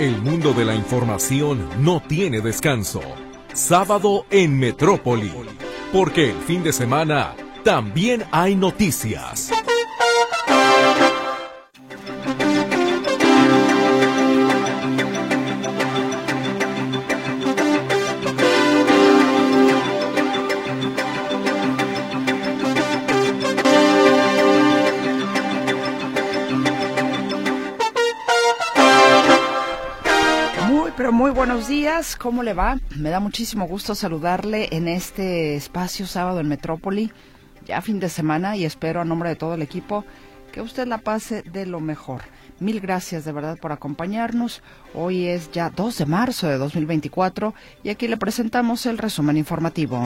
El mundo de la información no tiene descanso. Sábado en Metrópoli. Porque el fin de semana también hay noticias. ¿Cómo le va? Me da muchísimo gusto saludarle en este espacio sábado en Metrópoli, ya fin de semana y espero a nombre de todo el equipo que usted la pase de lo mejor. Mil gracias de verdad por acompañarnos. Hoy es ya 2 de marzo de 2024 y aquí le presentamos el resumen informativo.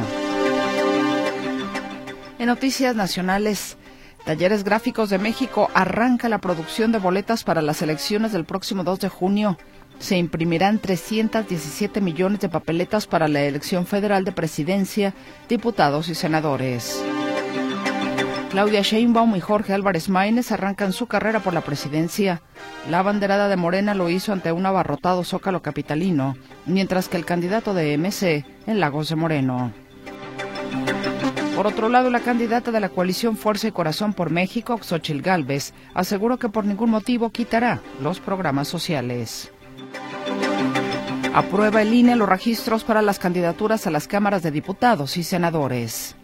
En noticias nacionales, Talleres Gráficos de México arranca la producción de boletas para las elecciones del próximo 2 de junio se imprimirán 317 millones de papeletas para la elección federal de presidencia, diputados y senadores. Claudia Sheinbaum y Jorge Álvarez Maínez arrancan su carrera por la presidencia. La banderada de Morena lo hizo ante un abarrotado zócalo capitalino, mientras que el candidato de MC en Lagos de Moreno. Por otro lado, la candidata de la coalición Fuerza y Corazón por México, Xochil Gálvez, aseguró que por ningún motivo quitará los programas sociales. Aprueba el INE los registros para las candidaturas a las cámaras de diputados y senadores.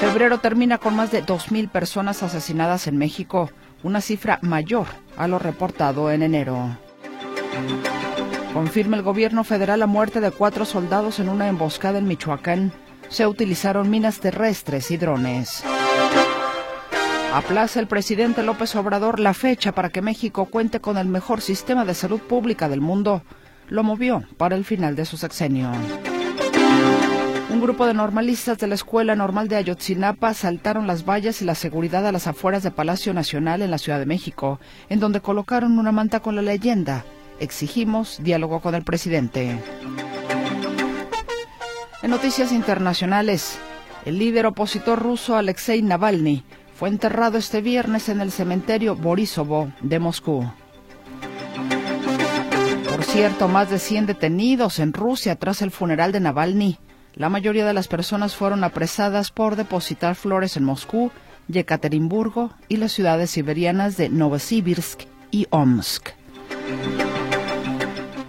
Febrero termina con más de 2.000 personas asesinadas en México, una cifra mayor a lo reportado en enero. Confirma el gobierno federal la muerte de cuatro soldados en una emboscada en Michoacán. Se utilizaron minas terrestres y drones. Aplaza el presidente López Obrador la fecha para que México cuente con el mejor sistema de salud pública del mundo. Lo movió para el final de su sexenio. Un grupo de normalistas de la Escuela Normal de Ayotzinapa saltaron las vallas y la seguridad a las afueras de Palacio Nacional en la Ciudad de México, en donde colocaron una manta con la leyenda Exigimos diálogo con el presidente. En noticias internacionales, el líder opositor ruso Alexei Navalny fue enterrado este viernes en el cementerio Borisovo de Moscú. Por cierto, más de 100 detenidos en Rusia tras el funeral de Navalny. La mayoría de las personas fueron apresadas por depositar flores en Moscú, Yekaterinburgo y las ciudades siberianas de Novosibirsk y Omsk.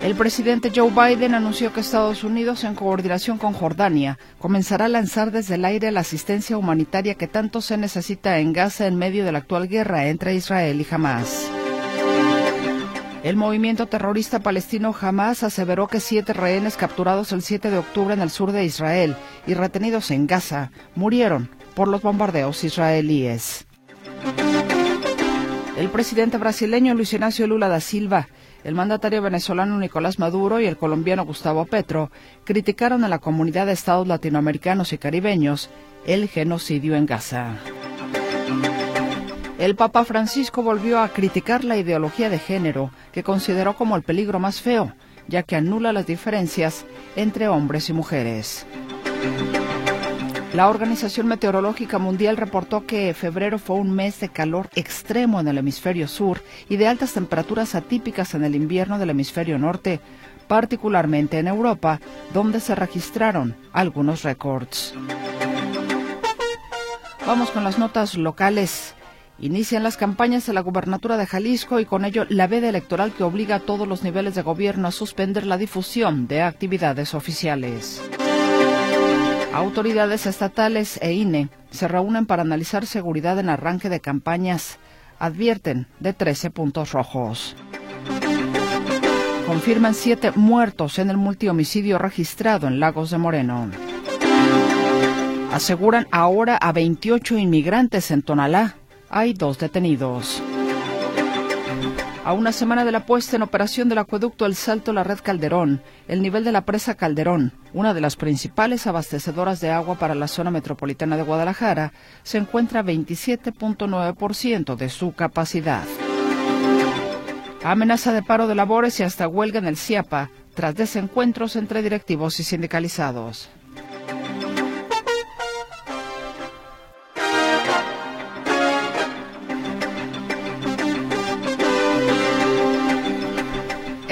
El presidente Joe Biden anunció que Estados Unidos, en coordinación con Jordania, comenzará a lanzar desde el aire la asistencia humanitaria que tanto se necesita en Gaza en medio de la actual guerra entre Israel y Hamas. El movimiento terrorista palestino Hamas aseveró que siete rehenes capturados el 7 de octubre en el sur de Israel y retenidos en Gaza murieron por los bombardeos israelíes. El presidente brasileño Luis Ignacio Lula da Silva el mandatario venezolano Nicolás Maduro y el colombiano Gustavo Petro criticaron a la comunidad de estados latinoamericanos y caribeños el genocidio en Gaza. El Papa Francisco volvió a criticar la ideología de género, que consideró como el peligro más feo, ya que anula las diferencias entre hombres y mujeres. La Organización Meteorológica Mundial reportó que febrero fue un mes de calor extremo en el hemisferio sur y de altas temperaturas atípicas en el invierno del hemisferio norte, particularmente en Europa, donde se registraron algunos récords. Vamos con las notas locales. Inician las campañas de la gubernatura de Jalisco y con ello la veda electoral que obliga a todos los niveles de gobierno a suspender la difusión de actividades oficiales. Autoridades estatales e INE se reúnen para analizar seguridad en arranque de campañas. Advierten de 13 puntos rojos. Confirman siete muertos en el multihomicidio registrado en Lagos de Moreno. Aseguran ahora a 28 inmigrantes en Tonalá. Hay dos detenidos. A una semana de la puesta en operación del acueducto El Salto La Red Calderón, el nivel de la presa Calderón, una de las principales abastecedoras de agua para la zona metropolitana de Guadalajara, se encuentra a 27.9% de su capacidad. Amenaza de paro de labores y hasta huelga en el CIAPA tras desencuentros entre directivos y sindicalizados.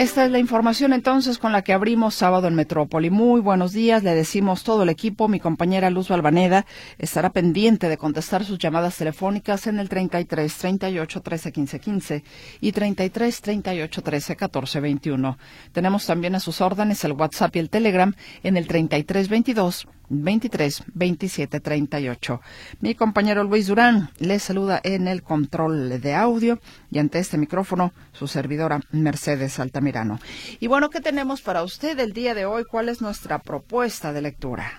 Esta es la información entonces con la que abrimos sábado en Metrópoli. Muy buenos días, le decimos todo el equipo. Mi compañera Luz Balvaneda estará pendiente de contestar sus llamadas telefónicas en el 33 38 13 15 15 y 33 38 13 14 21. Tenemos también a sus órdenes el WhatsApp y el Telegram en el 33 22 23 27 38. Mi compañero Luis Durán le saluda en el control de audio y ante este micrófono su servidora Mercedes Altamirano. Y bueno, ¿qué tenemos para usted el día de hoy? ¿Cuál es nuestra propuesta de lectura?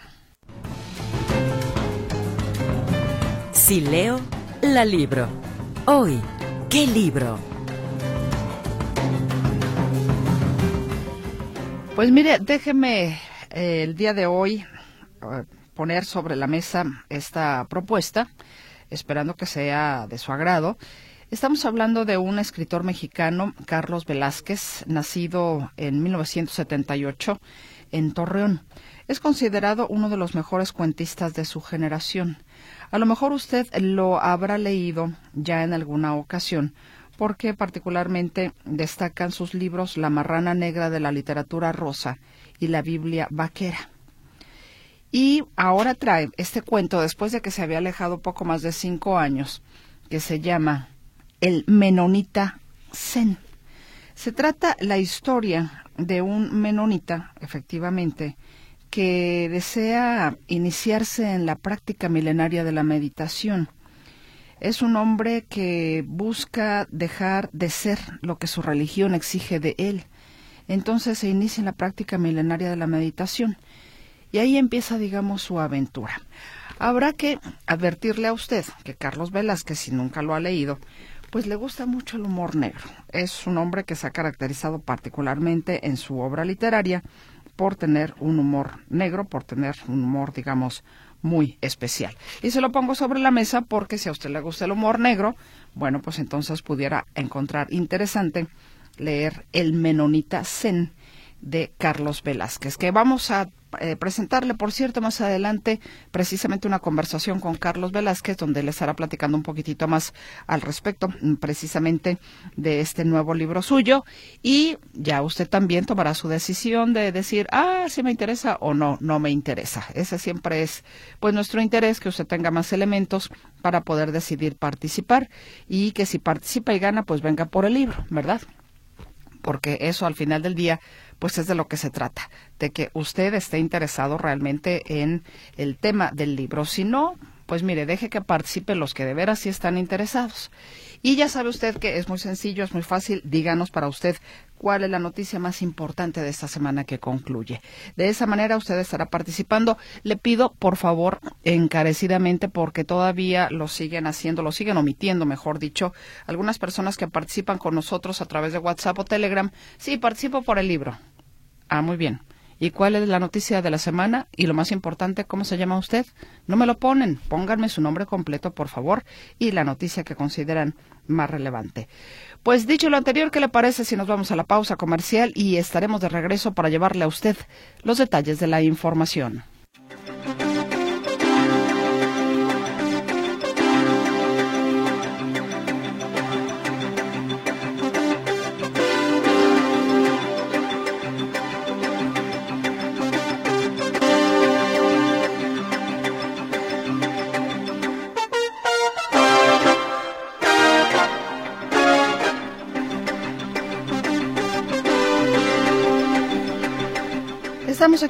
Si leo, la libro. Hoy, ¿qué libro? Pues mire, déjeme eh, el día de hoy poner sobre la mesa esta propuesta, esperando que sea de su agrado. Estamos hablando de un escritor mexicano, Carlos Velázquez, nacido en 1978 en Torreón. Es considerado uno de los mejores cuentistas de su generación. A lo mejor usted lo habrá leído ya en alguna ocasión, porque particularmente destacan sus libros La marrana negra de la literatura rosa y la Biblia vaquera. Y ahora trae este cuento después de que se había alejado poco más de cinco años, que se llama El Menonita Zen. Se trata la historia de un menonita, efectivamente, que desea iniciarse en la práctica milenaria de la meditación. Es un hombre que busca dejar de ser lo que su religión exige de él. Entonces se inicia en la práctica milenaria de la meditación. Y ahí empieza, digamos, su aventura. Habrá que advertirle a usted que Carlos Velázquez, si nunca lo ha leído, pues le gusta mucho el humor negro. Es un hombre que se ha caracterizado particularmente en su obra literaria por tener un humor negro, por tener un humor, digamos, muy especial. Y se lo pongo sobre la mesa porque si a usted le gusta el humor negro, bueno, pues entonces pudiera encontrar interesante leer El Menonita Zen de Carlos Velázquez, que vamos a eh, presentarle, por cierto, más adelante precisamente una conversación con Carlos Velázquez, donde le estará platicando un poquitito más al respecto mm, precisamente de este nuevo libro suyo. Y ya usted también tomará su decisión de decir, ah, si me interesa o no, no me interesa. Ese siempre es, pues, nuestro interés, que usted tenga más elementos para poder decidir participar y que si participa y gana, pues venga por el libro, ¿verdad? Porque eso al final del día pues es de lo que se trata, de que usted esté interesado realmente en el tema del libro. Si no, pues mire, deje que participen los que de veras sí están interesados. Y ya sabe usted que es muy sencillo, es muy fácil. Díganos para usted cuál es la noticia más importante de esta semana que concluye. De esa manera usted estará participando. Le pido, por favor, encarecidamente, porque todavía lo siguen haciendo, lo siguen omitiendo, mejor dicho, algunas personas que participan con nosotros a través de WhatsApp o Telegram. Sí, participo por el libro. Ah, muy bien. ¿Y cuál es la noticia de la semana? Y lo más importante, ¿cómo se llama usted? No me lo ponen. Pónganme su nombre completo, por favor, y la noticia que consideran más relevante. Pues dicho lo anterior, ¿qué le parece si nos vamos a la pausa comercial y estaremos de regreso para llevarle a usted los detalles de la información?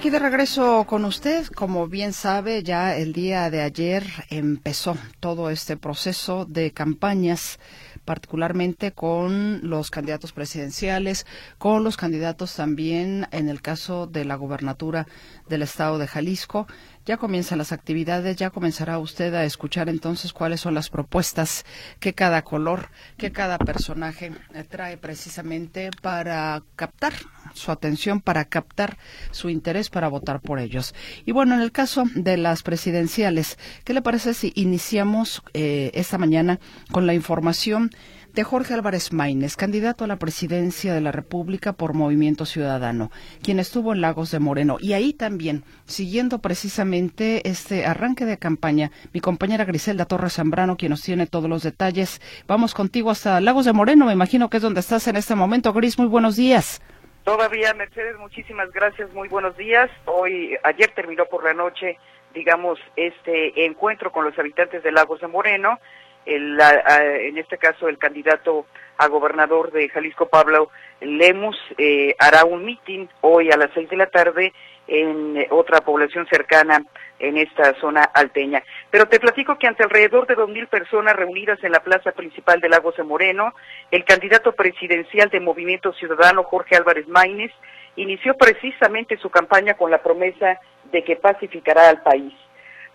Aquí de regreso con usted. Como bien sabe, ya el día de ayer empezó todo este proceso de campañas particularmente con los candidatos presidenciales, con los candidatos también en el caso de la gubernatura del estado de Jalisco. Ya comienzan las actividades, ya comenzará usted a escuchar entonces cuáles son las propuestas que cada color, que cada personaje eh, trae precisamente para captar su atención, para captar su interés para votar por ellos. Y bueno, en el caso de las presidenciales, ¿qué le parece si iniciamos eh, esta mañana con la información de Jorge Álvarez Maínez, candidato a la presidencia de la República por Movimiento Ciudadano, quien estuvo en Lagos de Moreno. Y ahí también, siguiendo precisamente este arranque de campaña, mi compañera Griselda Torres Zambrano, quien nos tiene todos los detalles. Vamos contigo hasta Lagos de Moreno, me imagino que es donde estás en este momento. Gris, muy buenos días. Todavía, Mercedes, muchísimas gracias, muy buenos días. Hoy, ayer terminó por la noche, digamos, este encuentro con los habitantes de Lagos de Moreno. El, en este caso, el candidato a gobernador de Jalisco, Pablo Lemus, eh, hará un mitin hoy a las seis de la tarde en eh, otra población cercana en esta zona alteña. Pero te platico que ante alrededor de dos mil personas reunidas en la plaza principal de Lagos de Moreno, el candidato presidencial de Movimiento Ciudadano, Jorge Álvarez Maínez, inició precisamente su campaña con la promesa de que pacificará al país.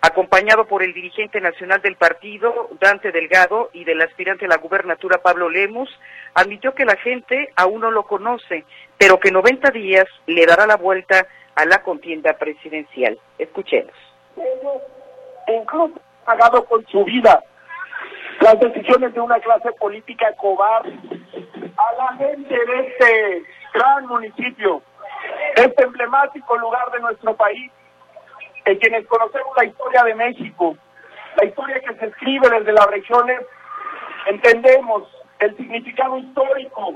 Acompañado por el dirigente nacional del partido, Dante Delgado, y del aspirante a la gubernatura, Pablo Lemus, admitió que la gente aún no lo conoce, pero que 90 días le dará la vuelta a la contienda presidencial. Escuchemos. Incluso han pagado con su vida las decisiones de una clase política cobarde. A la gente de este gran municipio, este emblemático lugar de nuestro país, en quienes conocemos la historia de México, la historia que se escribe desde las regiones, entendemos el significado histórico,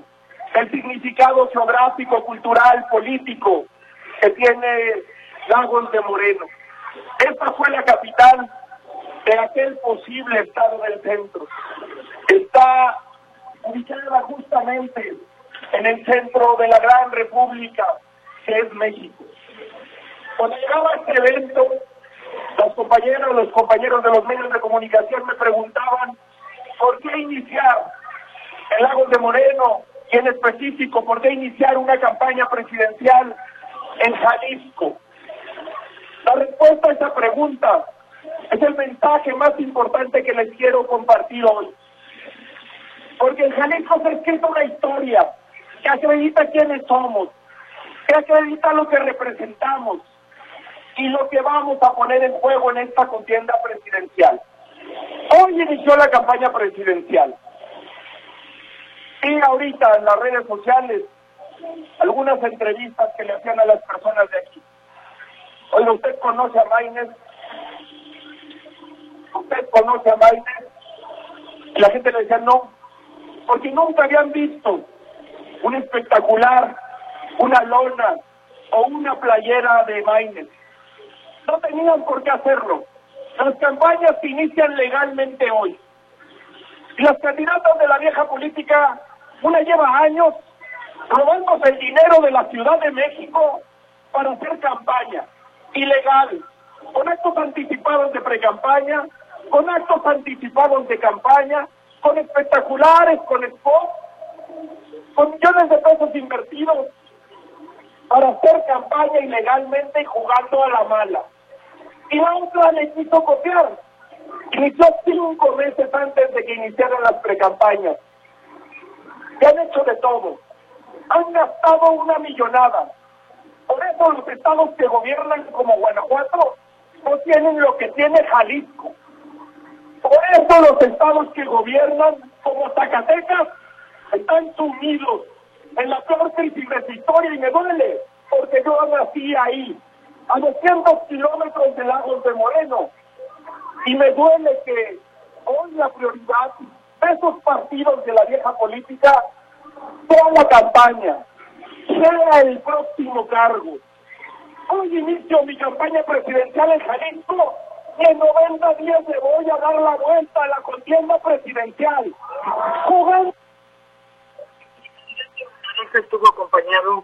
el significado geográfico, cultural, político que tiene Lagos de Moreno. Esta fue la capital de aquel posible estado del centro. Está ubicada justamente en el centro de la gran república que es México. Cuando llegaba este evento, los compañeros, los compañeros de los medios de comunicación me preguntaban por qué iniciar el Lagos de Moreno y en específico por qué iniciar una campaña presidencial en Jalisco. La respuesta a esa pregunta es el mensaje más importante que les quiero compartir hoy. Porque en Jalisco se ha escrito una historia que acredita quiénes somos, que acredita lo que representamos y lo que vamos a poner en juego en esta contienda presidencial. Hoy inició la campaña presidencial. Y ahorita en las redes sociales algunas entrevistas que le hacían a las personas de aquí. Oiga, ¿usted conoce a Maynard? ¿Usted conoce a Maynard? Y la gente le decía no, porque nunca habían visto un espectacular, una lona o una playera de Maynard. No tenían por qué hacerlo. Las campañas se inician legalmente hoy. Las candidatas de la vieja política, una lleva años robándose el dinero de la Ciudad de México para hacer campaña ilegal, con actos anticipados de precampaña, con actos anticipados de campaña, con espectaculares, con spots, con millones de pesos invertidos para hacer campaña ilegalmente y jugando a la mala. Y otra le quiso copiar. Inició cinco meses antes de que iniciaran las precampañas. Se han hecho de todo han gastado una millonada. Por eso los estados que gobiernan como Guanajuato no tienen lo que tiene Jalisco. Por eso los estados que gobiernan como Zacatecas están sumidos en la peor crisis y me duele porque yo nací ahí, a 200 kilómetros de Lagos de Moreno. Y me duele que hoy la prioridad de esos partidos de la vieja política sea la campaña, sea el próximo cargo. Hoy inicio mi campaña presidencial en Jalisco y en 90 días le voy a dar la vuelta a la contienda presidencial. Jugando. estuvo acompañado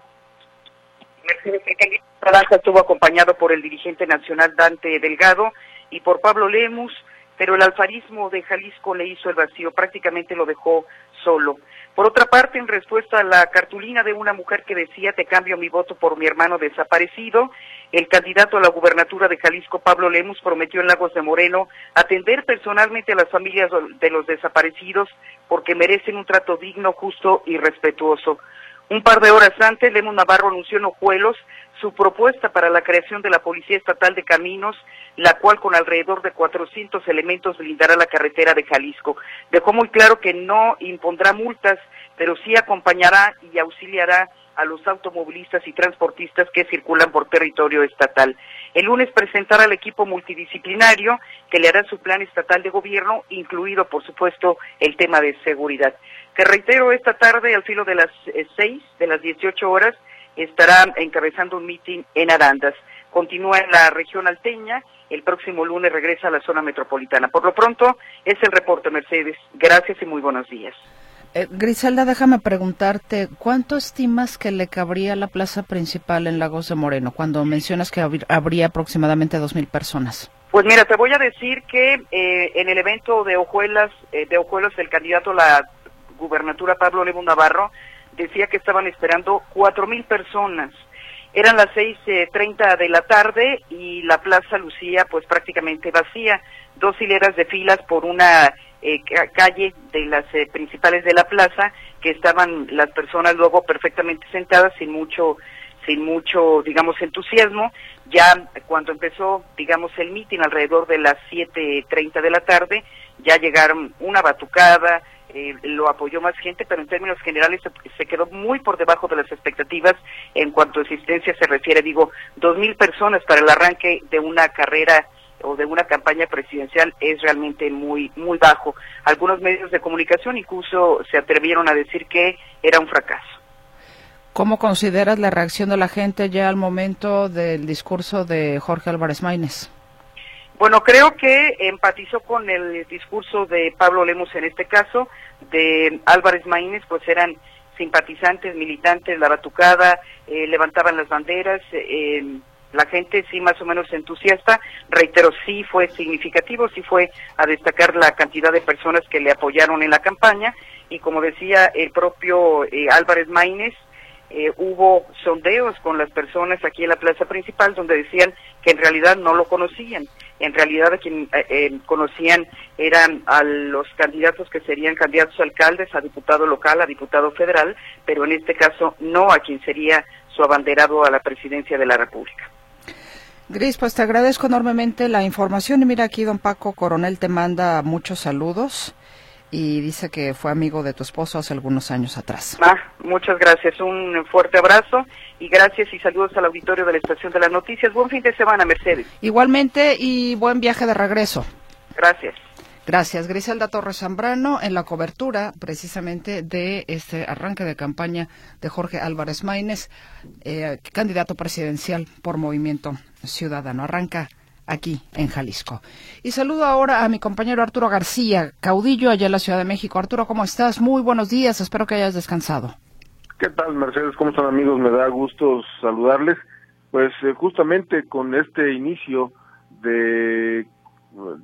estuvo acompañado por el dirigente nacional Dante Delgado y por Pablo Lemus, pero el alfarismo de Jalisco le hizo el vacío, prácticamente lo dejó solo. Por otra parte, en respuesta a la cartulina de una mujer que decía te cambio mi voto por mi hermano desaparecido, el candidato a la gubernatura de Jalisco, Pablo Lemus, prometió en Lagos de Moreno atender personalmente a las familias de los desaparecidos porque merecen un trato digno, justo y respetuoso. Un par de horas antes, Lemus Navarro anunció en Ojuelos su propuesta para la creación de la Policía Estatal de Caminos, la cual con alrededor de 400 elementos blindará la carretera de Jalisco. Dejó muy claro que no impondrá multas, pero sí acompañará y auxiliará a los automovilistas y transportistas que circulan por territorio estatal. El lunes presentará al equipo multidisciplinario que le hará su plan estatal de gobierno, incluido, por supuesto, el tema de seguridad. Te reitero, esta tarde, al filo de las eh, seis, de las 18 horas, estará encabezando un mitin en Arandas. Continúa en la región alteña, el próximo lunes regresa a la zona metropolitana. Por lo pronto, es el reporte, Mercedes. Gracias y muy buenos días. Eh, Griselda, déjame preguntarte, ¿cuánto estimas que le cabría la plaza principal en Lagos de Moreno cuando mencionas que habría aproximadamente dos mil personas? Pues mira, te voy a decir que eh, en el evento de Ojuelas, eh, de Ojuelas, el candidato a la gubernatura Pablo Levo Navarro decía que estaban esperando cuatro mil personas. Eran las seis eh, treinta de la tarde y la plaza lucía pues prácticamente vacía, dos hileras de filas por una eh, calle de las eh, principales de la plaza que estaban las personas luego perfectamente sentadas sin mucho sin mucho digamos entusiasmo ya cuando empezó digamos el mitin alrededor de las siete treinta de la tarde ya llegaron una batucada eh, lo apoyó más gente, pero en términos generales se, quedó muy por debajo de las expectativas en cuanto a asistencia se refiere. Digo, dos mil personas para el arranque de una carrera o de una campaña presidencial es realmente muy muy bajo. Algunos medios de comunicación incluso se atrevieron a decir que era un fracaso. ¿Cómo consideras la reacción de la gente ya al momento del discurso de Jorge Álvarez Maínez? Bueno, creo que empatizó con el discurso de Pablo Lemos en este caso, de Álvarez Maínez, pues eran simpatizantes, militantes, la batucada, eh, levantaban las banderas, eh, la gente sí más o menos entusiasta, reitero, sí fue significativo, sí fue a destacar la cantidad de personas que le apoyaron en la campaña y como decía el propio eh, Álvarez Maínez, eh, hubo sondeos con las personas aquí en la plaza principal donde decían que en realidad no lo conocían. En realidad a quien eh, eh, conocían eran a los candidatos que serían candidatos a alcaldes, a diputado local, a diputado federal, pero en este caso no a quien sería su abanderado a la presidencia de la República. Gris, pues te agradezco enormemente la información y mira aquí don Paco Coronel te manda muchos saludos y dice que fue amigo de tu esposo hace algunos años atrás. Ah, muchas gracias, un fuerte abrazo y gracias y saludos al auditorio de la Estación de las Noticias. Buen fin de semana, Mercedes. Igualmente y buen viaje de regreso. Gracias. Gracias, Griselda Torres Zambrano, en la cobertura precisamente de este arranque de campaña de Jorge Álvarez Maínez, eh, candidato presidencial por Movimiento Ciudadano. Arranca aquí en Jalisco. Y saludo ahora a mi compañero Arturo García, caudillo allá en la Ciudad de México. Arturo, ¿cómo estás? Muy buenos días, espero que hayas descansado. ¿Qué tal, Mercedes? ¿Cómo están, amigos? Me da gusto saludarles. Pues eh, justamente con este inicio de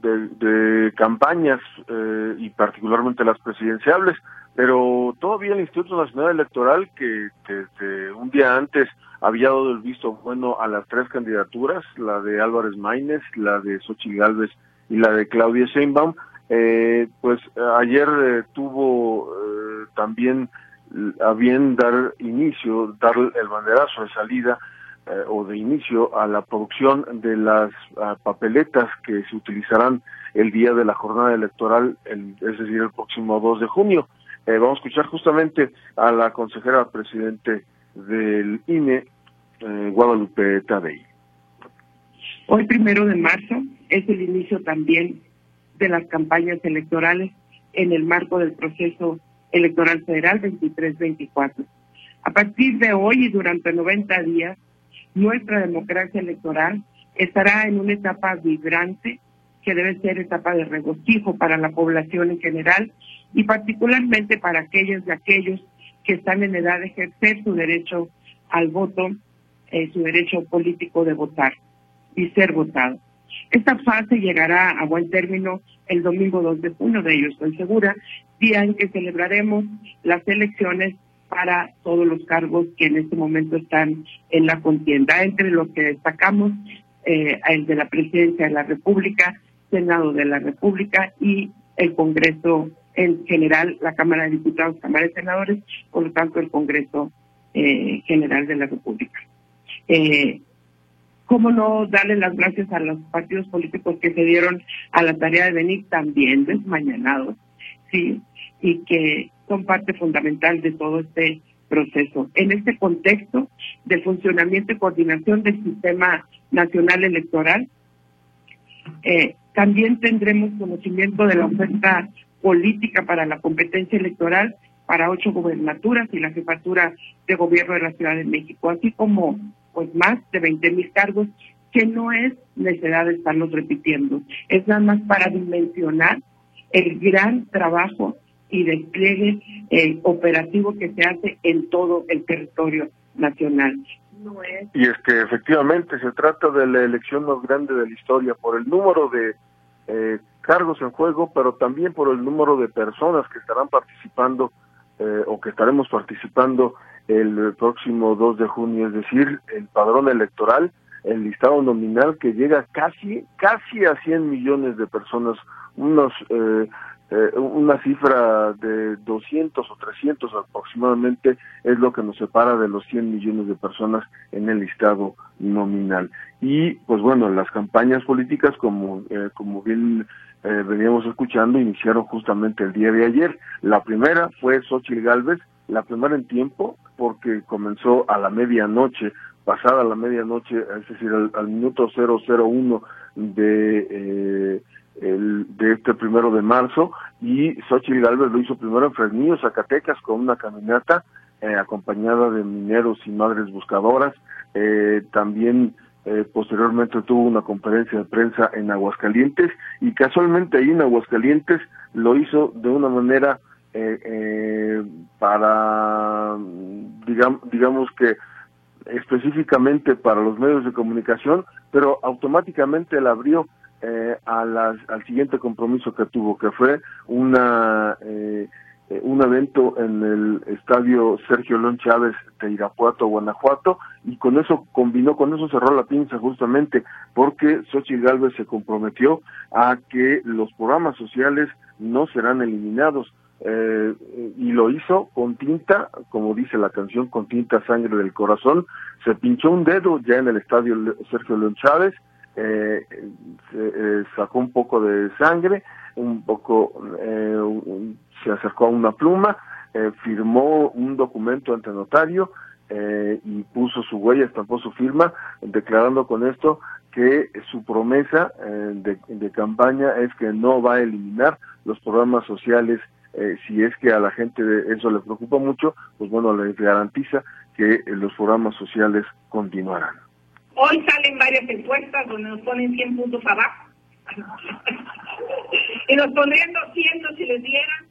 de, campañas eh, y particularmente las presidenciales, pero todavía el Instituto Nacional Electoral, que desde un día antes había dado el visto bueno a las tres candidaturas, la de Álvarez Maínez, la de Xochitl Gálvez y la de Claudia Sheinbaum, eh, pues ayer eh, tuvo eh, también a bien dar inicio, dar el banderazo de salida eh, o de inicio a la producción de las uh, papeletas que se utilizarán el día de la jornada electoral, el, es decir, el próximo 2 de junio. Eh, vamos a escuchar justamente a la consejera presidente del INE, eh, Guadalupe Tadei. Hoy, primero de marzo, es el inicio también de las campañas electorales en el marco del proceso electoral federal 23-24. A partir de hoy y durante 90 días, nuestra democracia electoral estará en una etapa vibrante que debe ser etapa de regocijo para la población en general y particularmente para aquellos de aquellos que están en edad de ejercer su derecho al voto, eh, su derecho político de votar y ser votado. Esta fase llegará a buen término el domingo 2 de junio, de ello estoy segura, día en que celebraremos las elecciones para todos los cargos que en este momento están en la contienda, entre los que destacamos eh, el de la Presidencia de la República, Senado de la República y el Congreso en general, la Cámara de Diputados, Cámara de Senadores, por lo tanto el Congreso eh, General de la República. Eh, ¿Cómo no darle las gracias a los partidos políticos que se dieron a la tarea de venir también desmañanados, sí, y que son parte fundamental de todo este proceso. En este contexto de funcionamiento y coordinación del sistema nacional electoral, eh, también tendremos conocimiento de la oferta política para la competencia electoral para ocho gobernaturas y la jefatura de gobierno de la Ciudad de México, así como pues más de 20 mil cargos que no es necesidad de estarlos repitiendo, es nada más para dimensionar el gran trabajo y despliegue eh, operativo que se hace en todo el territorio nacional. Y es que efectivamente se trata de la elección más grande de la historia por el número de eh, cargos en juego, pero también por el número de personas que estarán participando eh, o que estaremos participando el próximo 2 de junio, es decir, el padrón electoral, el listado nominal que llega casi, casi a 100 millones de personas, unos eh, eh, una cifra de 200 o 300 aproximadamente es lo que nos separa de los 100 millones de personas en el listado nominal. Y pues bueno, las campañas políticas, como, eh, como bien eh, veníamos escuchando, iniciaron justamente el día de ayer. La primera fue Xochitl Galvez, la primera en tiempo, porque comenzó a la medianoche, pasada la medianoche, es decir, al, minuto 001 de... Eh, el, de este primero de marzo y Xochitl Galvez lo hizo primero en Fresnillo, Zacatecas, con una caminata eh, acompañada de mineros y madres buscadoras. Eh, también eh, posteriormente tuvo una conferencia de prensa en Aguascalientes y casualmente ahí en Aguascalientes lo hizo de una manera para, digamos, digamos que específicamente para los medios de comunicación, pero automáticamente la abrió eh, al siguiente compromiso que tuvo, que fue una eh, eh, un evento en el estadio Sergio León Chávez de Irapuato, Guanajuato, y con eso combinó, con eso cerró la pinza justamente, porque Xochitl Galvez se comprometió a que los programas sociales no serán eliminados. Eh, y lo hizo con tinta, como dice la canción, con tinta sangre del corazón. Se pinchó un dedo ya en el estadio Sergio León Chávez, eh, eh, sacó un poco de sangre, un poco eh, se acercó a una pluma, eh, firmó un documento ante notario eh, y puso su huella, estampó su firma, declarando con esto que su promesa de, campaña es que no va a eliminar los programas sociales. Si es que a la gente eso le preocupa mucho, pues bueno, le garantiza que los programas sociales continuarán. Hoy salen varias encuestas donde nos ponen 100 puntos abajo. y nos pondrían 200 si les dieran.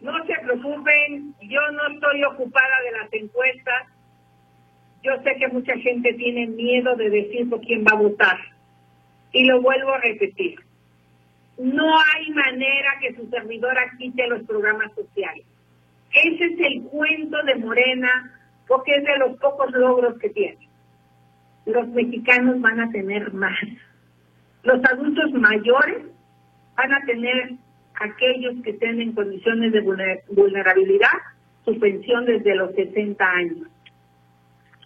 No se preocupen, yo no estoy ocupada de las encuestas. Yo sé que mucha gente tiene miedo de decir por quién va a votar. Y lo vuelvo a repetir. No hay manera que su servidora quite los programas sociales. Ese es el cuento de Morena, porque es de los pocos logros que tiene los mexicanos van a tener más. Los adultos mayores van a tener aquellos que estén en condiciones de vulnerabilidad su pensión desde los 60 años.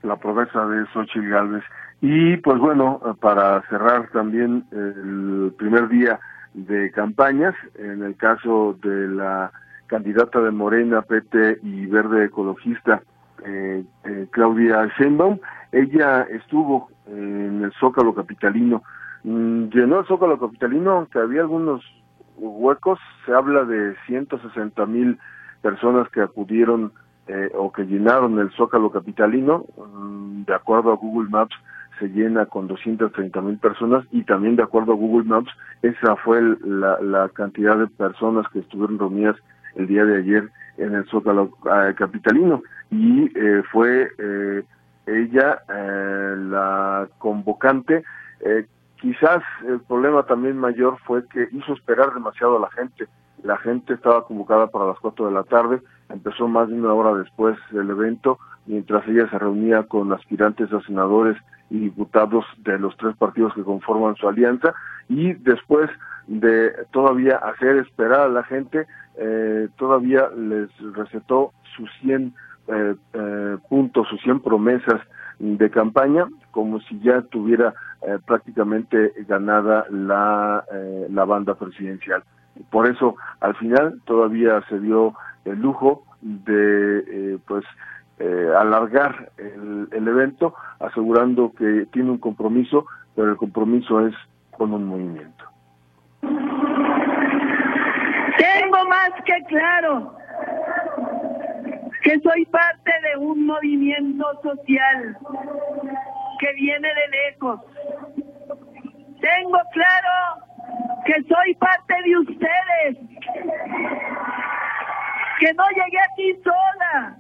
La promesa de Xochitl Galvez. Y pues bueno, para cerrar también el primer día de campañas, en el caso de la candidata de Morena, PT y Verde Ecologista, eh, eh, Claudia Sheinbaum, ella estuvo en el Zócalo Capitalino, mm, llenó el Zócalo Capitalino, aunque había algunos huecos, se habla de 160 mil personas que acudieron eh, o que llenaron el Zócalo Capitalino, mm, de acuerdo a Google Maps se llena con 230 mil personas y también de acuerdo a Google Maps esa fue la, cantidad de personas que estuvieron reunidas el día de ayer en el Zócalo eh, Capitalino y eh, fue eh, ella eh, la convocante. Eh, quizás el problema también mayor fue que hizo esperar demasiado a la gente. La gente estaba convocada para las cuatro de la tarde, empezó más de una hora después del evento, mientras ella se reunía con aspirantes a senadores y diputados de los tres partidos que conforman su alianza, y después de todavía hacer esperar a la gente, eh, todavía les recetó sus 100 eh, eh, puntos, sus 100 promesas de campaña, como si ya tuviera eh, prácticamente ganada la, la banda presidencial. Por eso, al final, todavía se dio el lujo de, pues, eh, alargar el, el evento, asegurando que tiene un compromiso, pero el compromiso es con un movimiento. Tengo más que claro que soy parte de un movimiento social que viene de lejos. Tengo claro que soy parte de ustedes, que no llegué aquí sola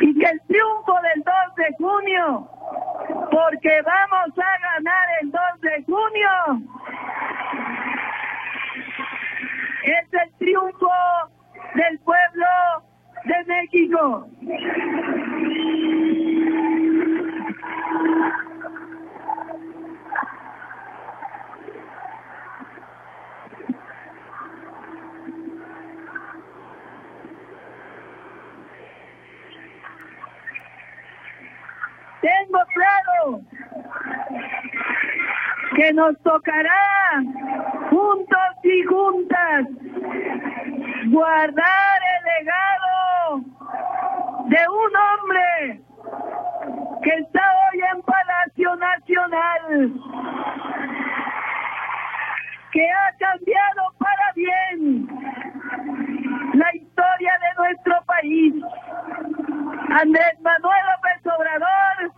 y que el triunfo del 2 de junio, porque vamos a ganar el 2 de junio, es el triunfo del pueblo de México. Tengo claro que nos tocará juntos y juntas guardar el legado de un hombre que está hoy en Palacio Nacional, que ha cambiado para bien la historia de nuestro país. Andrés Manuel López Obrador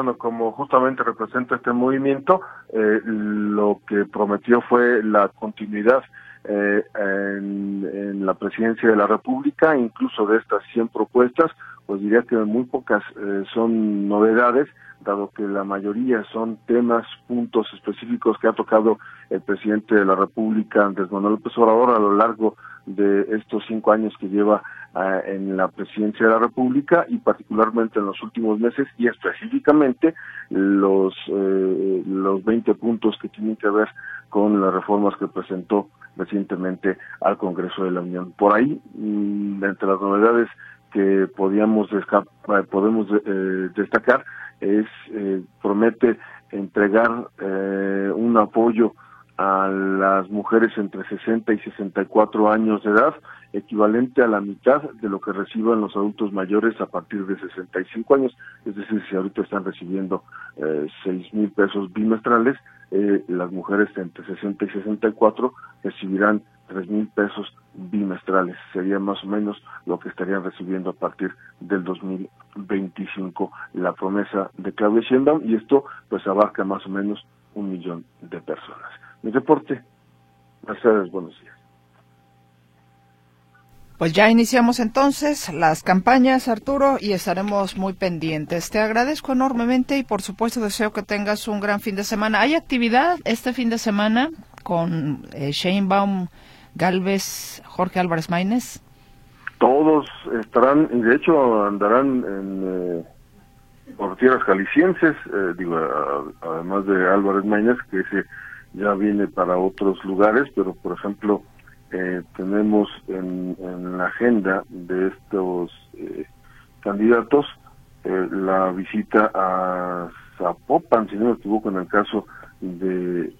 bueno, como justamente representa este movimiento, eh, lo que prometió fue la continuidad eh, en, la presidencia de la República, incluso de estas 100 propuestas, pues diría que muy pocas eh, son novedades, dado que la mayoría son temas, puntos específicos que ha tocado el presidente de la República, Andrés Manuel López Obrador, a lo largo de estos cinco años que lleva en la presidencia de la República y particularmente en los últimos meses y específicamente los eh, los 20 puntos que tienen que ver con las reformas que presentó recientemente al Congreso de la Unión. Por ahí, mmm, entre las novedades que podíamos podemos eh, destacar es eh, promete entregar eh, un apoyo a las mujeres entre 60 y 64 años de edad, equivalente a la mitad de lo que reciban los adultos mayores a partir de 65 años. Es decir, si ahorita están recibiendo eh, 6 mil pesos bimestrales, eh, las mujeres entre 60 y 64 recibirán tres mil pesos bimestrales. Sería más o menos lo que estarían recibiendo a partir del 2025 la promesa de Claudia Sheinbaum y esto pues abarca más o menos un millón de personas. Mi reporte. Gracias, buenos días. Pues ya iniciamos entonces las campañas, Arturo, y estaremos muy pendientes. Te agradezco enormemente y por supuesto deseo que tengas un gran fin de semana. ¿Hay actividad este fin de semana con eh, Sheinbaum, Galvez, Jorge Álvarez Maínez? Todos estarán, y de hecho andarán en, eh, por tierras jaliscienses, eh, digo, a, además de Álvarez Maínez, que ese ya viene para otros lugares, pero por ejemplo, eh, tenemos en, en, la agenda de estos eh, candidatos eh, la visita a Zapopan, si no me equivoco, en el caso de,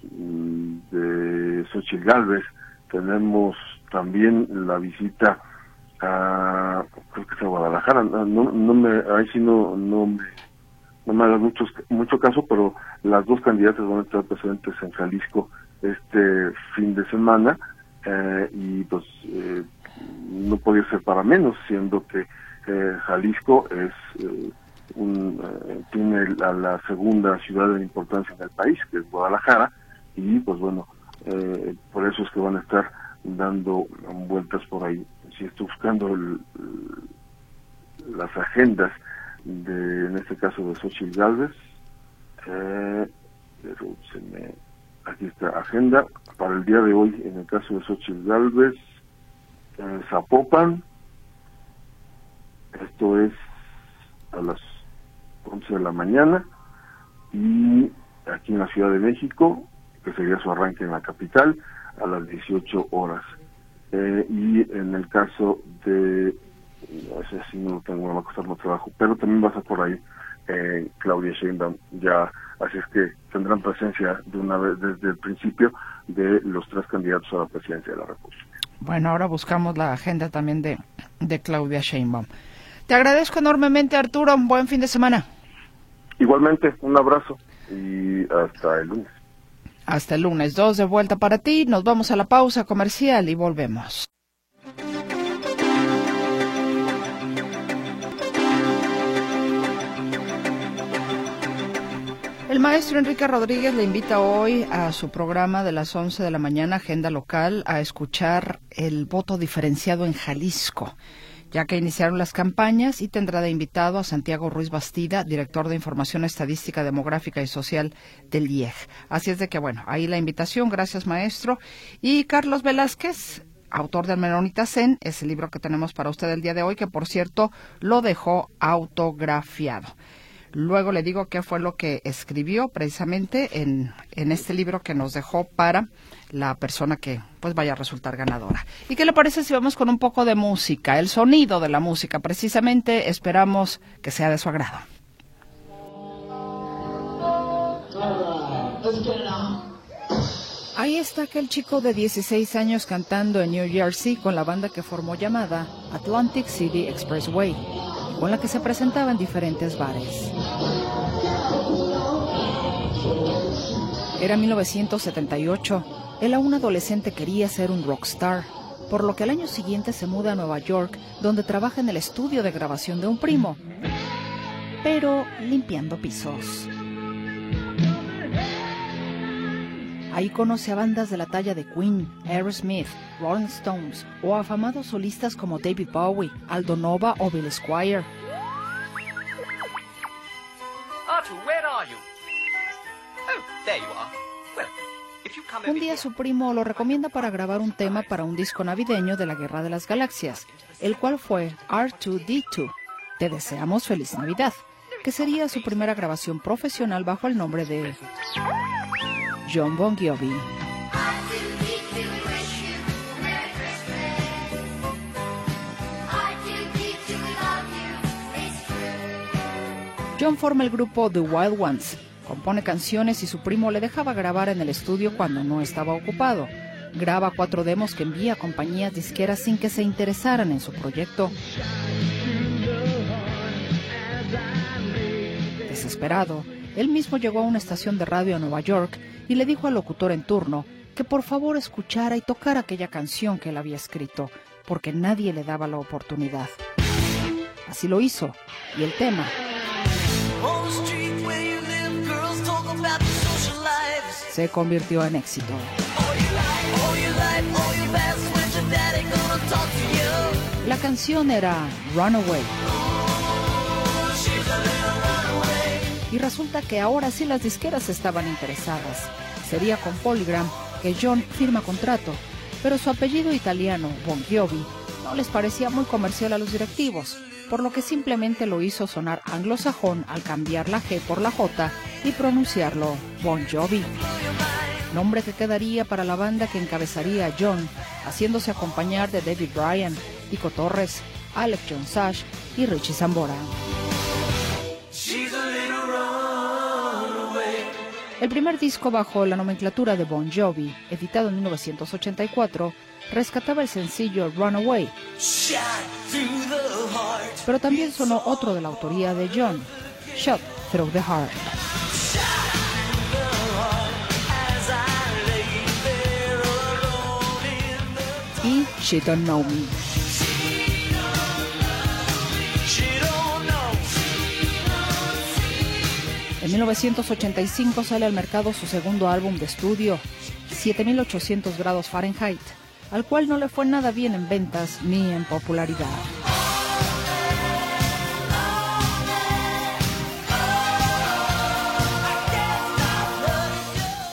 de Xochitl Galvez. Tenemos también la visita a, creo que es a Guadalajara, no, no me, ahí sí no, no me, no me haga mucho, caso, pero las dos candidatas van a estar presentes en Jalisco este fin de semana eh, y pues eh, no podía ser para menos, siendo que eh, Jalisco es eh, un, tiene la, segunda ciudad de importancia en el país, que es Guadalajara, y pues bueno, por eso es que van a estar dando vueltas por ahí. Si estoy buscando el, las agendas de, en este caso de Xochitl Galvez, pero se me aquí está agenda. Para el día de hoy en el caso de Xochitl Galvez en Zapopan. Esto es a las 11 de la mañana. Y aquí en la Ciudad de México que sería su arranque en la capital a las 18 horas. Eh, y en el caso de no sé si no lo tengo, va a costar más trabajo pero también va a estar por ahí eh, Claudia Sheinbaum ya así es que tendrán presencia de una vez desde el principio de los tres candidatos a la presidencia de la República. Bueno, ahora buscamos la agenda también de, de Claudia Sheinbaum. Te agradezco enormemente, Arturo. Un buen fin de semana. Igualmente, un abrazo. y hasta el lunes. Hasta el lunes, dos de vuelta para ti. Nos vamos a la pausa comercial y volvemos. El maestro Enrique Rodríguez le invita hoy a su programa de las 11 de la mañana, Agenda Local, a escuchar el voto diferenciado en Jalisco, ya que iniciaron las campañas y tendrá de invitado a Santiago Ruiz Bastida, director de Información Estadística Demográfica y Social del IEG. Así es de que, bueno, ahí la invitación. Gracias, maestro. Y Carlos Velázquez, autor del Menonita Zen, es el libro que tenemos para usted el día de hoy, que por cierto lo dejó autografiado. Luego le digo qué fue lo que escribió precisamente en, en este libro que nos dejó para la persona que pues vaya a resultar ganadora. ¿Y qué le parece si vamos con un poco de música? El sonido de la música, precisamente esperamos que sea de su agrado. Ahí está aquel chico de 16 años cantando en New Jersey con la banda que formó llamada Atlantic City Expressway con la que se presentaba en diferentes bares. Era 1978. Él aún adolescente quería ser un rockstar, por lo que al año siguiente se muda a Nueva York, donde trabaja en el estudio de grabación de un primo, pero limpiando pisos. Ahí conoce a bandas de la talla de Queen, Aerosmith, Rolling Stones o afamados solistas como David Bowie, Aldo Nova o Bill Squire. Un día su primo lo recomienda para grabar un tema para un disco navideño de la Guerra de las Galaxias, el cual fue R2D2. Te deseamos feliz Navidad, que sería su primera grabación profesional bajo el nombre de John Bon Jovi. John forma el grupo The Wild Ones, compone canciones y su primo le dejaba grabar en el estudio cuando no estaba ocupado. Graba cuatro demos que envía a compañías disqueras sin que se interesaran en su proyecto. Desesperado, él mismo llegó a una estación de radio en Nueva York y le dijo al locutor en turno que por favor escuchara y tocara aquella canción que él había escrito, porque nadie le daba la oportunidad. Así lo hizo, y el tema se convirtió en éxito. La canción era Runaway. Y resulta que ahora sí las disqueras estaban interesadas. Sería con Polygram que John firma contrato, pero su apellido italiano, Bon Jovi, no les parecía muy comercial a los directivos, por lo que simplemente lo hizo sonar anglosajón al cambiar la G por la J y pronunciarlo Bon Jovi. Nombre que quedaría para la banda que encabezaría a John, haciéndose acompañar de David Bryan, Tico Torres, Alex John Sash y Richie Zambora. El primer disco bajo la nomenclatura de Bon Jovi, editado en 1984, rescataba el sencillo Runaway. Pero también sonó otro de la autoría de John, Shot Through the Heart. Y She Don't Know Me. En 1985 sale al mercado su segundo álbum de estudio, 7800 grados Fahrenheit, al cual no le fue nada bien en ventas ni en popularidad.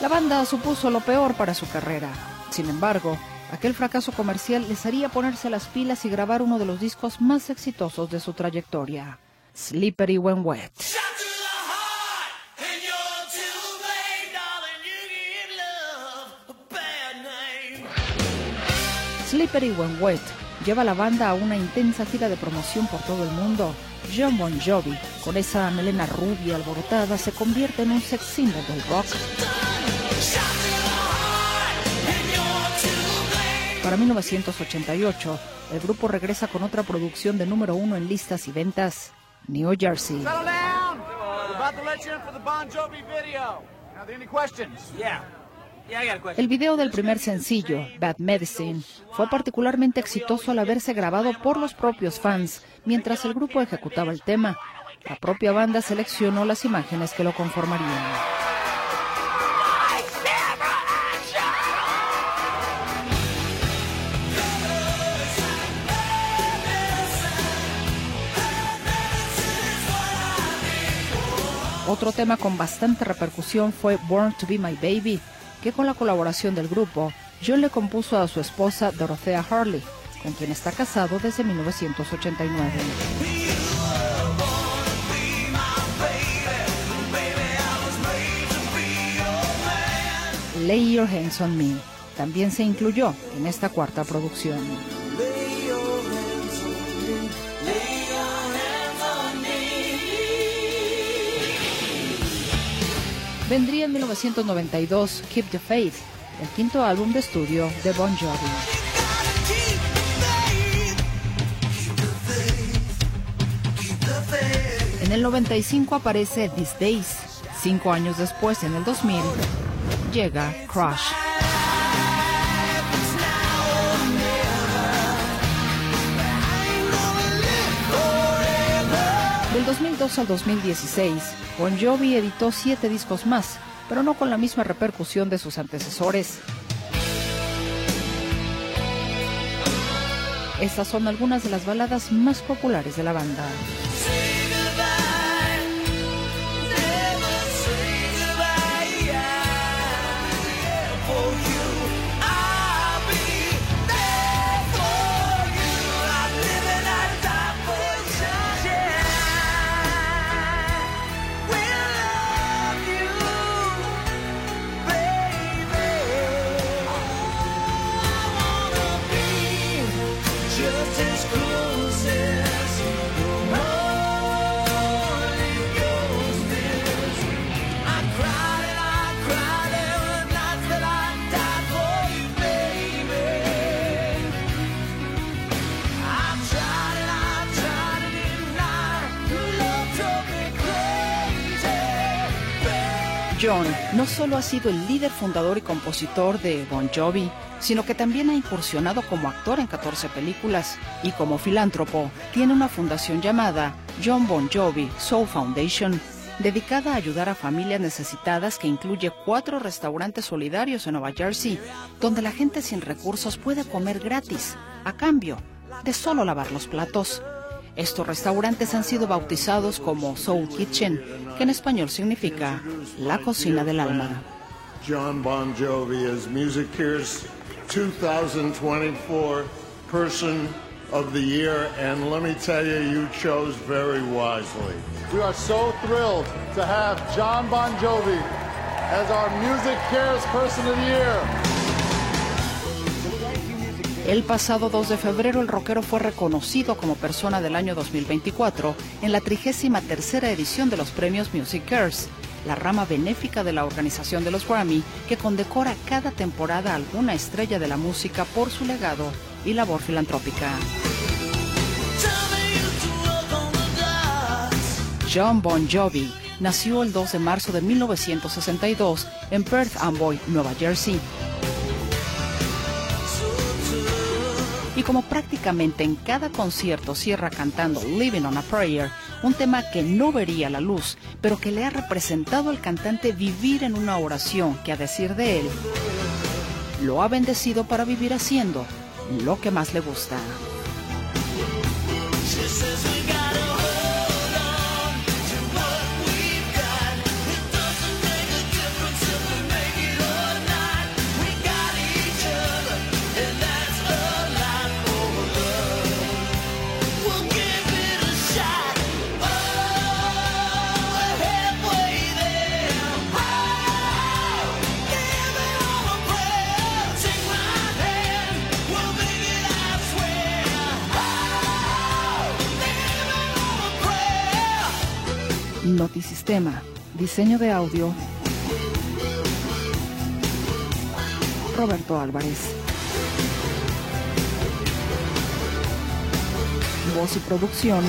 La banda supuso lo peor para su carrera. Sin embargo, aquel fracaso comercial les haría ponerse las pilas y grabar uno de los discos más exitosos de su trayectoria, Slippery When Wet. Slippery When Wet lleva a la banda a una intensa gira de promoción por todo el mundo. John Bon Jovi, con esa melena rubia alborotada, se convierte en un sex symbol del rock. Para 1988, el grupo regresa con otra producción de número uno en listas y ventas, New Jersey. El video del primer sencillo, Bad Medicine, fue particularmente exitoso al haberse grabado por los propios fans mientras el grupo ejecutaba el tema. La propia banda seleccionó las imágenes que lo conformarían. Otro tema con bastante repercusión fue Born to Be My Baby, que con la colaboración del grupo, John le compuso a su esposa Dorothea Harley, con quien está casado desde 1989. Lay Your Hands on Me también se incluyó en esta cuarta producción. Vendría en 1992 Keep the Faith, el quinto álbum de estudio de Bon Jovi. En el 95 aparece These Days. Cinco años después, en el 2000, llega Crush. 2002 al 2016, Bon Jovi editó siete discos más, pero no con la misma repercusión de sus antecesores. Estas son algunas de las baladas más populares de la banda. No solo ha sido el líder fundador y compositor de Bon Jovi, sino que también ha incursionado como actor en 14 películas y como filántropo tiene una fundación llamada John Bon Jovi Soul Foundation, dedicada a ayudar a familias necesitadas que incluye cuatro restaurantes solidarios en Nueva Jersey, donde la gente sin recursos puede comer gratis, a cambio de solo lavar los platos. Estos restaurantes han sido bautizados como Soul Kitchen, que en español significa la cocina del alma. John Bon Jovi is Music Care's 2024 Person of the Year, and let me tell you, you chose very wisely. We are so thrilled to have John Bon Jovi as our Music Care's Person of the Year. El pasado 2 de febrero el rockero fue reconocido como persona del año 2024 en la 33 edición de los premios Music Cares, la rama benéfica de la organización de los Grammy que condecora cada temporada a alguna estrella de la música por su legado y labor filantrópica. John Bon Jovi nació el 2 de marzo de 1962 en Perth Amboy, Nueva Jersey. Y como prácticamente en cada concierto cierra cantando Living on a Prayer, un tema que no vería la luz, pero que le ha representado al cantante vivir en una oración que a decir de él, lo ha bendecido para vivir haciendo lo que más le gusta. Notisistema, diseño de audio, Roberto Álvarez. Voz y producción,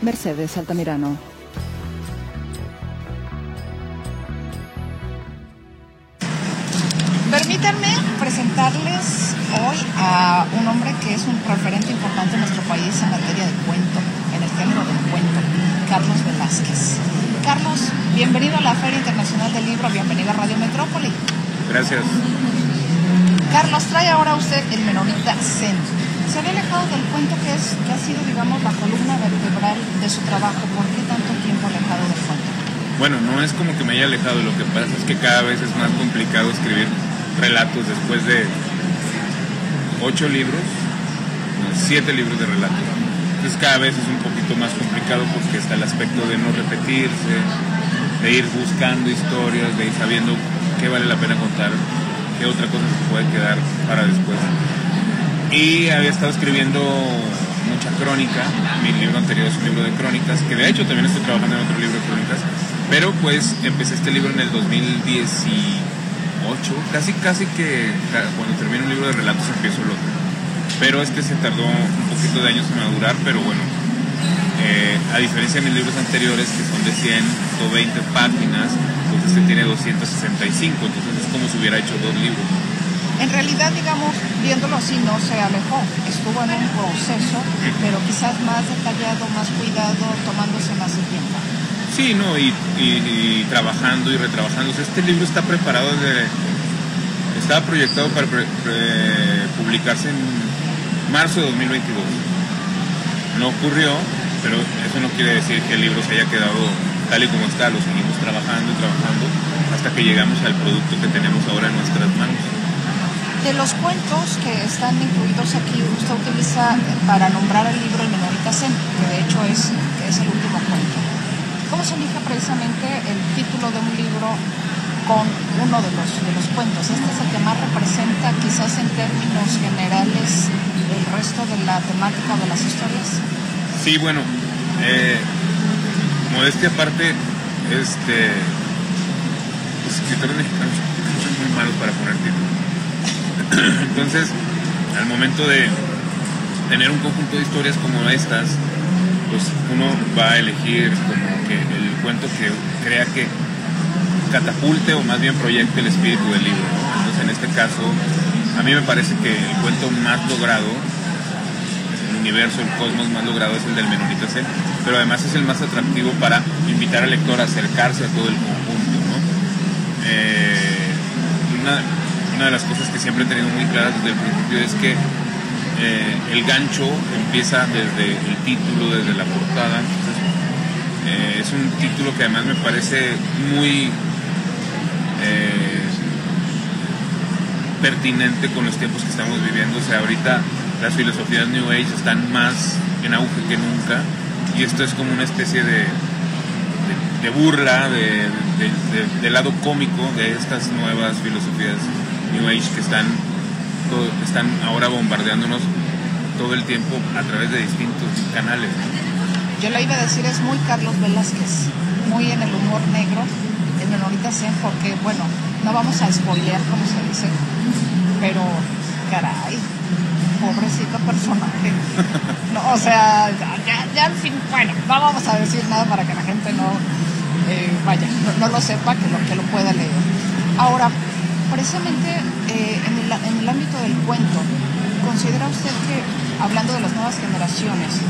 Mercedes Altamirano. Como que me haya alejado, lo que pasa es que cada vez es más complicado escribir relatos después de ocho libros, siete libros de relatos. Entonces cada vez es un poquito más complicado porque está el aspecto de no repetirse, de ir buscando historias, de ir sabiendo qué vale la pena contar, qué otra cosa se puede quedar para después. Y había estado escribiendo mucha crónica, mi libro anterior es un libro de crónicas, que de hecho también estoy trabajando en otro libro de crónicas, pero pues empecé este libro en el 2018 casi casi que cuando termino un libro de relatos empiezo el otro. Pero es que se tardó un poquito de años en madurar, pero bueno, eh, a diferencia de mis libros anteriores que son de 120 páginas, pues este tiene 265, entonces es como si hubiera hecho dos libros. En realidad, digamos, viéndolo así, no se alejó, estuvo en un proceso, pero quizás más detallado, más cuidado, tomándose más tiempo. Sí, no, y, trabajando y retrabajando. este libro está preparado de. Estaba proyectado para publicarse en marzo de 2022. No ocurrió, pero eso no quiere decir que el libro se haya quedado tal y como está. Lo seguimos trabajando y trabajando hasta que llegamos al producto que tenemos ahora en nuestras manos. De los cuentos que están incluidos aquí, usted utiliza para nombrar el libro El Menorita Zen, que de hecho es, es el último cuento. ¿Cómo se elige precisamente el título de un libro con uno de los, de los cuentos? Este es el que más representa quizás en términos generales el resto de la temática de las historias. Sí, bueno, eh, modestia aparte, este, los escritores mexicanos son muy malos para poner títulos. Entonces, al momento de tener un conjunto de historias como estas, pues uno va a elegir como que el cuento que crea que catapulte o más bien proyecte el espíritu del libro. Entonces en este caso, a mí me parece que el cuento más logrado, el universo, el cosmos más logrado es el del Menonita C, pero además es el más atractivo para invitar al lector a acercarse a todo el conjunto. Eh, una, una de las cosas que siempre he tenido muy claras desde el principio es que eh, el gancho empieza desde el título, desde la portada. Eh, es un título que además me parece muy eh, pertinente con los tiempos que estamos viviendo. O sea, ahorita las filosofías New Age están más en auge que nunca y esto es como una especie de, burla, de, de, lado cómico de estas nuevas filosofías New Age que están están ahora bombardeándonos todo el tiempo a través de distintos canales. Yo le iba a decir, es muy Carlos Velázquez, muy en el humor negro, en Menorita Zen, porque, bueno, no vamos a spoilear como se dice, pero, caray, pobrecito personaje. No, o sea, ya, ya, al fin, bueno, no vamos a decir nada para que la gente no, eh, vaya, no, lo sepa, que lo, que lo pueda leer. Ahora, precisamente eh, en, el, ámbito del cuento, ¿considera usted que, hablando de las nuevas generaciones,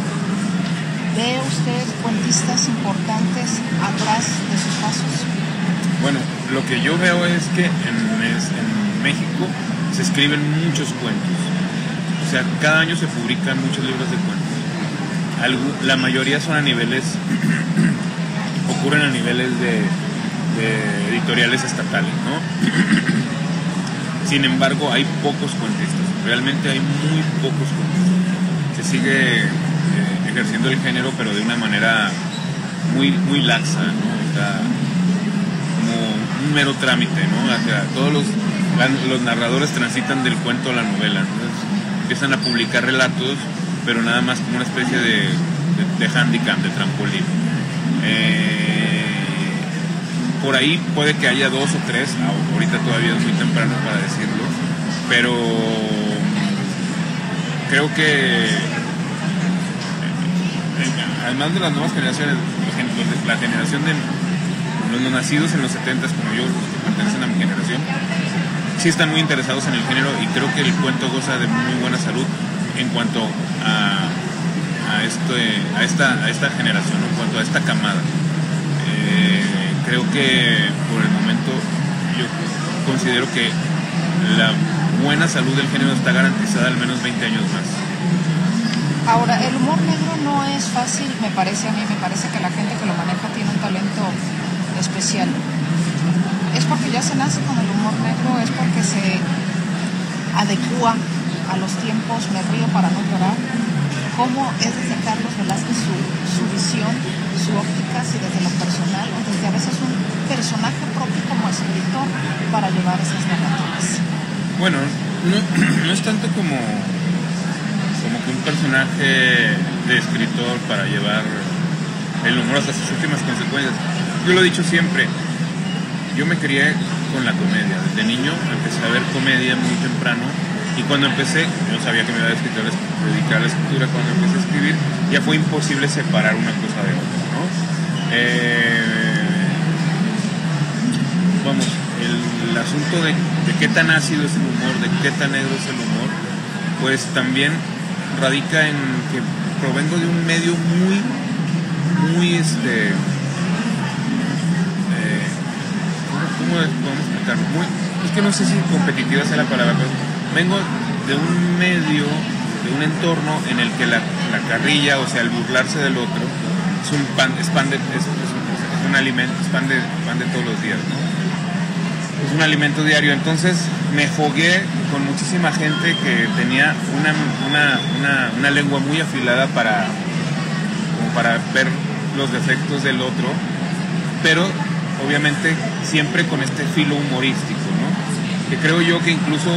ve usted cuentistas importantes atrás de sus pasos? Bueno, lo que yo veo es que en, México se escriben muchos cuentos. O sea, cada año se publican muchos libros de cuentos. la mayoría son a niveles, ocurren a niveles de editoriales estatales, ¿no? Sin embargo, hay pocos cuentistas, realmente hay muy pocos cuentistas. Se sigue eh, ejerciendo el género, pero de una manera muy, muy laxa, ¿no? como un mero trámite, ¿no? O sea, todos los, narradores transitan del cuento a la novela, empiezan a publicar relatos, pero nada más como una especie de, de, handicap, de trampolín. Eh, por ahí puede que haya dos o tres, ahorita todavía es muy temprano para decirlo, pero creo que además de las nuevas generaciones, la generación de los nacidos en los 70 como yo, que pertenecen a mi generación, sí están muy interesados en el género y creo que el cuento goza de muy buena salud en cuanto a, a, este, esta, a esta generación, en cuanto a esta camada. Eh, creo que por el momento yo considero que la buena salud del género está garantizada al menos 20 años más. Ahora, el humor negro no es fácil, me parece a mí, me parece que la gente que lo maneja tiene un talento especial. Es porque ya se nace con el humor negro, es porque se adecua a los tiempos, me río para no llorar. ¿Cómo es desde Carlos Velázquez su, su visión, su óptica, si desde lo personal o desde a veces un personaje propio como escritor para llevar esas narrativas? Bueno, no, no es tanto como, como que un personaje de escritor para llevar el humor hasta sus últimas consecuencias. Yo lo he dicho siempre, yo me crié con la comedia. Desde niño empecé a ver comedia muy temprano y cuando empecé, yo sabía que me iba a dedicar a la escritura, cuando empecé a escribir ya fue imposible separar una cosa de otra. Eh, vamos, el, asunto de, qué tan ácido es el humor, de qué tan negro es el humor, pues también radica en que provengo de un medio muy, muy este. Eh, ¿cómo, ¿Cómo podemos explicarlo? Muy, es que no sé si competitiva sea la palabra, pero vengo de un medio, de un entorno en el que la, la carrilla, o sea, el burlarse del otro, es un pan, es pan de, es, es, es un alimento, es pan de, pan de todos los días, es un alimento diario. Entonces me fogué con muchísima gente que tenía una, una, una, lengua muy afilada para, para ver los defectos del otro, pero obviamente siempre con este filo humorístico, ¿no? que creo yo que incluso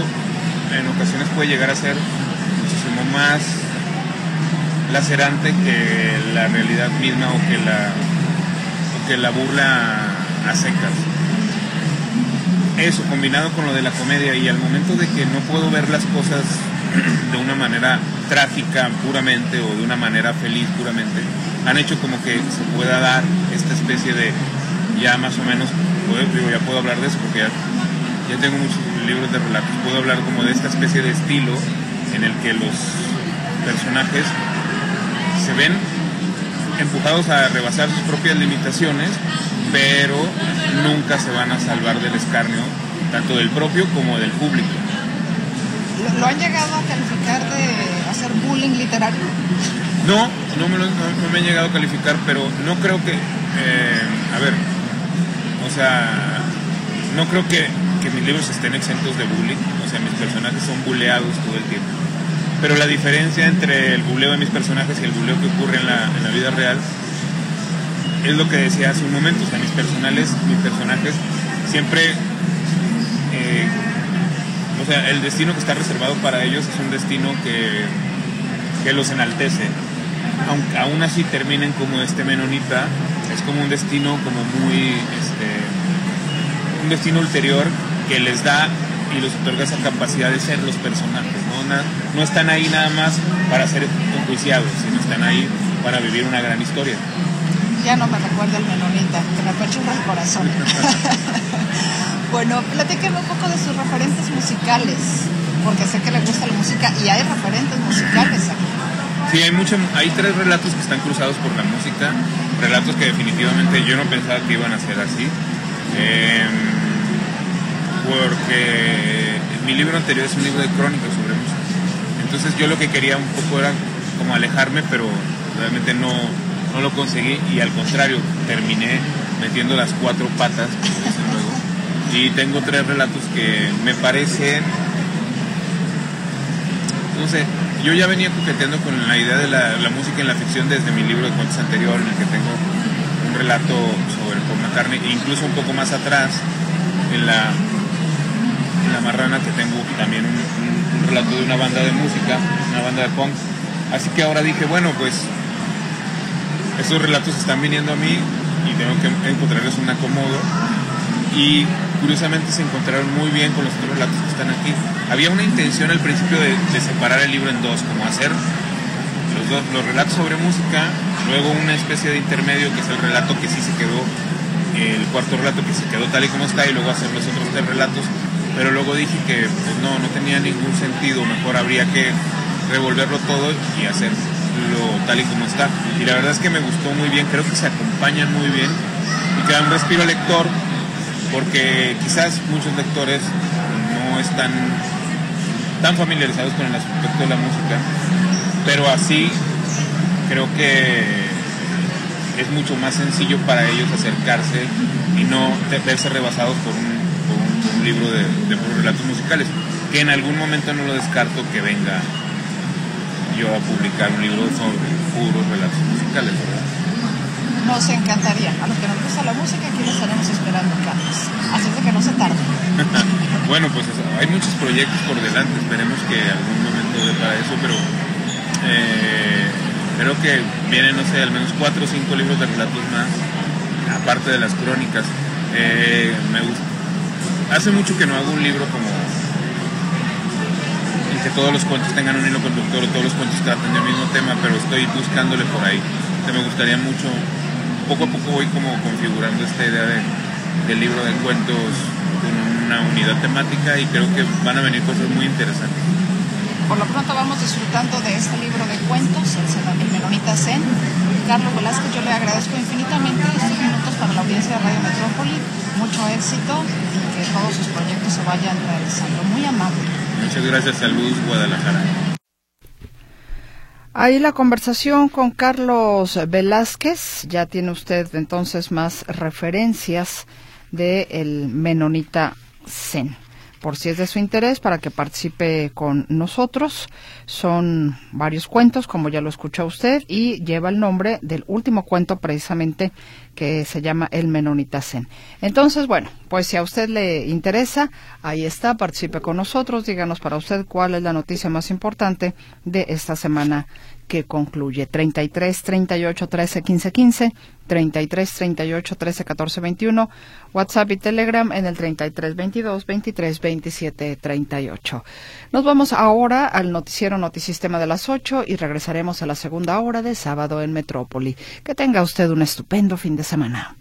en ocasiones puede llegar a ser muchísimo más lacerante que la realidad misma o que la, o que la burla a secas. Eso combinado con lo de la comedia y al momento de que no puedo ver las cosas de una manera trágica puramente o de una manera feliz puramente, han hecho como que se pueda dar esta especie de, ya más o menos, digo, ya puedo hablar de eso porque ya, ya tengo muchos libros de relatos, puedo hablar como de esta especie de estilo en el que los personajes se ven empujados a rebasar sus propias limitaciones pero nunca se van a salvar del escarnio, tanto del propio como del público. ¿Lo, lo han llegado a calificar de hacer bullying literario? No, no me, lo, no, no me han llegado a calificar, pero no creo que, eh, a ver, o sea, no creo que, que mis libros estén exentos de bullying, o sea, mis personajes son buleados todo el tiempo. Pero la diferencia entre el buleo de mis personajes y el buleo que ocurre en la, en la vida real es lo que decía hace un momento, o sea, mis personales, mis personajes siempre, eh, o sea, el destino que está reservado para ellos es un destino que, que los enaltece. Aunque aún así terminen como este menonita, es como un destino como muy, este, un destino ulterior que les da y les otorga esa capacidad de ser los personajes. No, no están ahí nada más para ser enjuiciados, sino están ahí para vivir una gran historia ya no me recuerda el menonita, que me apachurra el corazón. bueno, platíqueme un poco de sus referentes musicales, porque sé que le gusta la música y hay referentes musicales aquí. Sí, hay, mucho, hay tres relatos que están cruzados por la música, relatos que definitivamente yo no pensaba que iban a ser así, eh, porque mi libro anterior es un libro de crónicas. Entonces yo lo que quería un poco era como alejarme, pero realmente no, no lo conseguí y al contrario, terminé metiendo las cuatro patas, luego. Y tengo tres relatos que me parecen, no sé, yo ya venía coqueteando con la idea de la, la, música en la ficción desde mi libro de cuentos anterior, en el que tengo un relato sobre Paul McCartney, e incluso un poco más atrás, en la, la marrana, que tengo también un relato de una banda de música, una banda de punk. Así que ahora dije, bueno, pues esos relatos están viniendo a mí y tengo que encontrarles un acomodo. Y curiosamente se encontraron muy bien con los otros relatos que están aquí. Había una intención al principio de, de separar el libro en dos, como hacer los, dos, los relatos sobre música luego una especie de intermedio que es el relato que sí se quedó, el cuarto relato que se quedó tal y como está y luego hacer los otros tres relatos, pero luego dije que pues, no, no tenía ningún sentido, mejor habría que revolverlo todo y hacerlo tal y como está. Y la verdad es que me gustó muy bien, creo que se acompañan muy bien y que dan respiro lector, porque quizás muchos lectores no están tan familiarizados con el aspecto de la música, pero así creo que es mucho más sencillo para ellos acercarse y no verse rebasados por un, libro de, de relatos musicales, que en algún momento no lo descarto que venga yo a publicar un libro sobre puros relatos musicales, ¿verdad? Nos encantaría. A los que nos gusta la música, aquí lo estaremos esperando, Carlos. Así de que no se tarde. bueno, pues hay muchos proyectos por delante. Esperemos que algún momento dé para eso, pero eh, creo que vienen, no sé, al menos cuatro o cinco libros de relatos más, aparte de las crónicas. Eh, me gusta. Hace mucho que no hago un libro como que todos los cuentos tengan un hilo conductor o todos los cuentos traten del mismo tema, pero estoy buscándole por ahí. Me gustaría mucho, poco a poco voy como configurando esta idea de, del libro de cuentos con una unidad temática y creo que van a venir cosas muy interesantes. Por lo pronto vamos disfrutando de este libro de cuentos, el Menonita Zen. Carlos Velázquez, yo le agradezco infinitamente estos minutos para la audiencia de Radio Metrópoli. Mucho éxito y que todos sus proyectos se vayan realizando. Muy amable. Muchas gracias, Salud Guadalajara. Ahí la conversación con Carlos Velázquez. Ya tiene usted entonces más referencias de el Menonita Zen por si es de su interés, para que participe con nosotros. Son varios cuentos, como ya lo escuchó usted, y lleva el nombre del último cuento precisamente que se llama El Menonita Zen. Entonces, bueno, pues si a usted le interesa, ahí está, participe con nosotros, díganos para usted cuál es la noticia más importante de esta semana que concluye 33 38 13 15 15, 33 38 13 14 21, WhatsApp y Telegram en el 33 22 23 27 38. Nos vamos ahora al noticiero Notisistema de las 8 y regresaremos a la segunda hora de sábado en Metrópoli. Que tenga usted un estupendo fin de semana.